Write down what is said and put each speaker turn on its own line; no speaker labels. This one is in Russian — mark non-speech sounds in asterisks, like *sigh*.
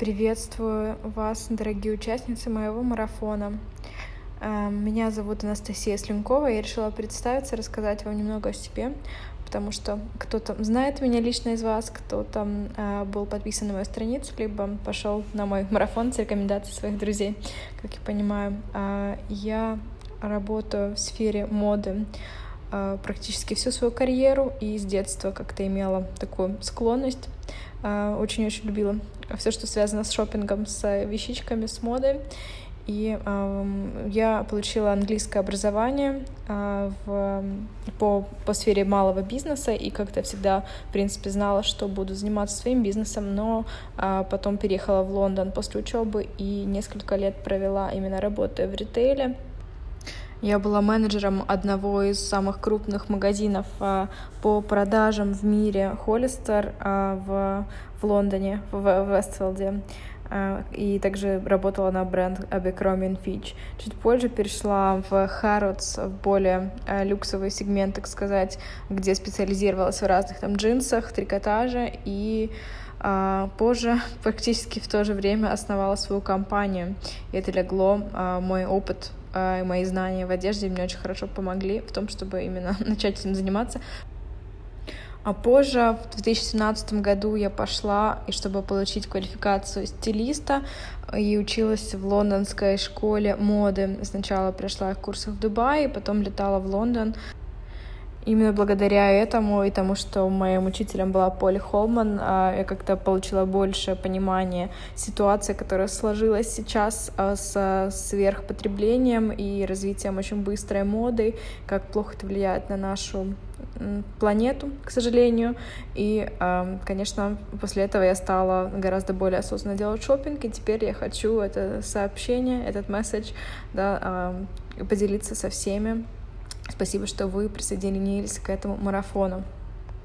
Приветствую вас, дорогие участницы моего марафона. Э, меня зовут Анастасия Слюнкова. Я решила представиться, рассказать вам немного о себе, потому что кто-то знает меня лично из вас, кто-то э, был подписан на мою страницу, либо пошел на мой марафон с рекомендацией своих друзей, как я понимаю. Э, я работаю в сфере моды практически всю свою карьеру и с детства как-то имела такую склонность очень-очень любила все, что связано с шопингом, с вещичками, с модой. И э, я получила английское образование э, в, по, по сфере малого бизнеса и как-то всегда, в принципе, знала, что буду заниматься своим бизнесом, но э, потом переехала в Лондон после учебы и несколько лет провела именно работая в ритейле. Я была менеджером одного из самых крупных магазинов а, по продажам в мире Холлистер а, в, в Лондоне, в Вестфилде. А, и также работала на бренд Abercrombie Fitch. Чуть позже перешла в Harrods, в более люксовый сегмент, так сказать, где специализировалась в разных там джинсах, трикотаже и позже, *laughs* практически в то же время, основала свою компанию. И это легло мой опыт а, мои знания в одежде мне очень хорошо помогли в том, чтобы именно *laughs* начать этим заниматься. А позже, в 2017 году, я пошла, и чтобы получить квалификацию стилиста, и училась в лондонской школе моды. Сначала пришла курсы в Дубае, потом летала в Лондон Именно благодаря этому и тому, что моим учителем была Поли Холман, а, я как-то получила больше понимания ситуации, которая сложилась сейчас а, с сверхпотреблением и развитием очень быстрой моды, как плохо это влияет на нашу планету, к сожалению. И, а, конечно, после этого я стала гораздо более осознанно делать шопинг, и теперь я хочу это сообщение, этот месседж да, поделиться со всеми Спасибо, что вы присоединились к этому марафону.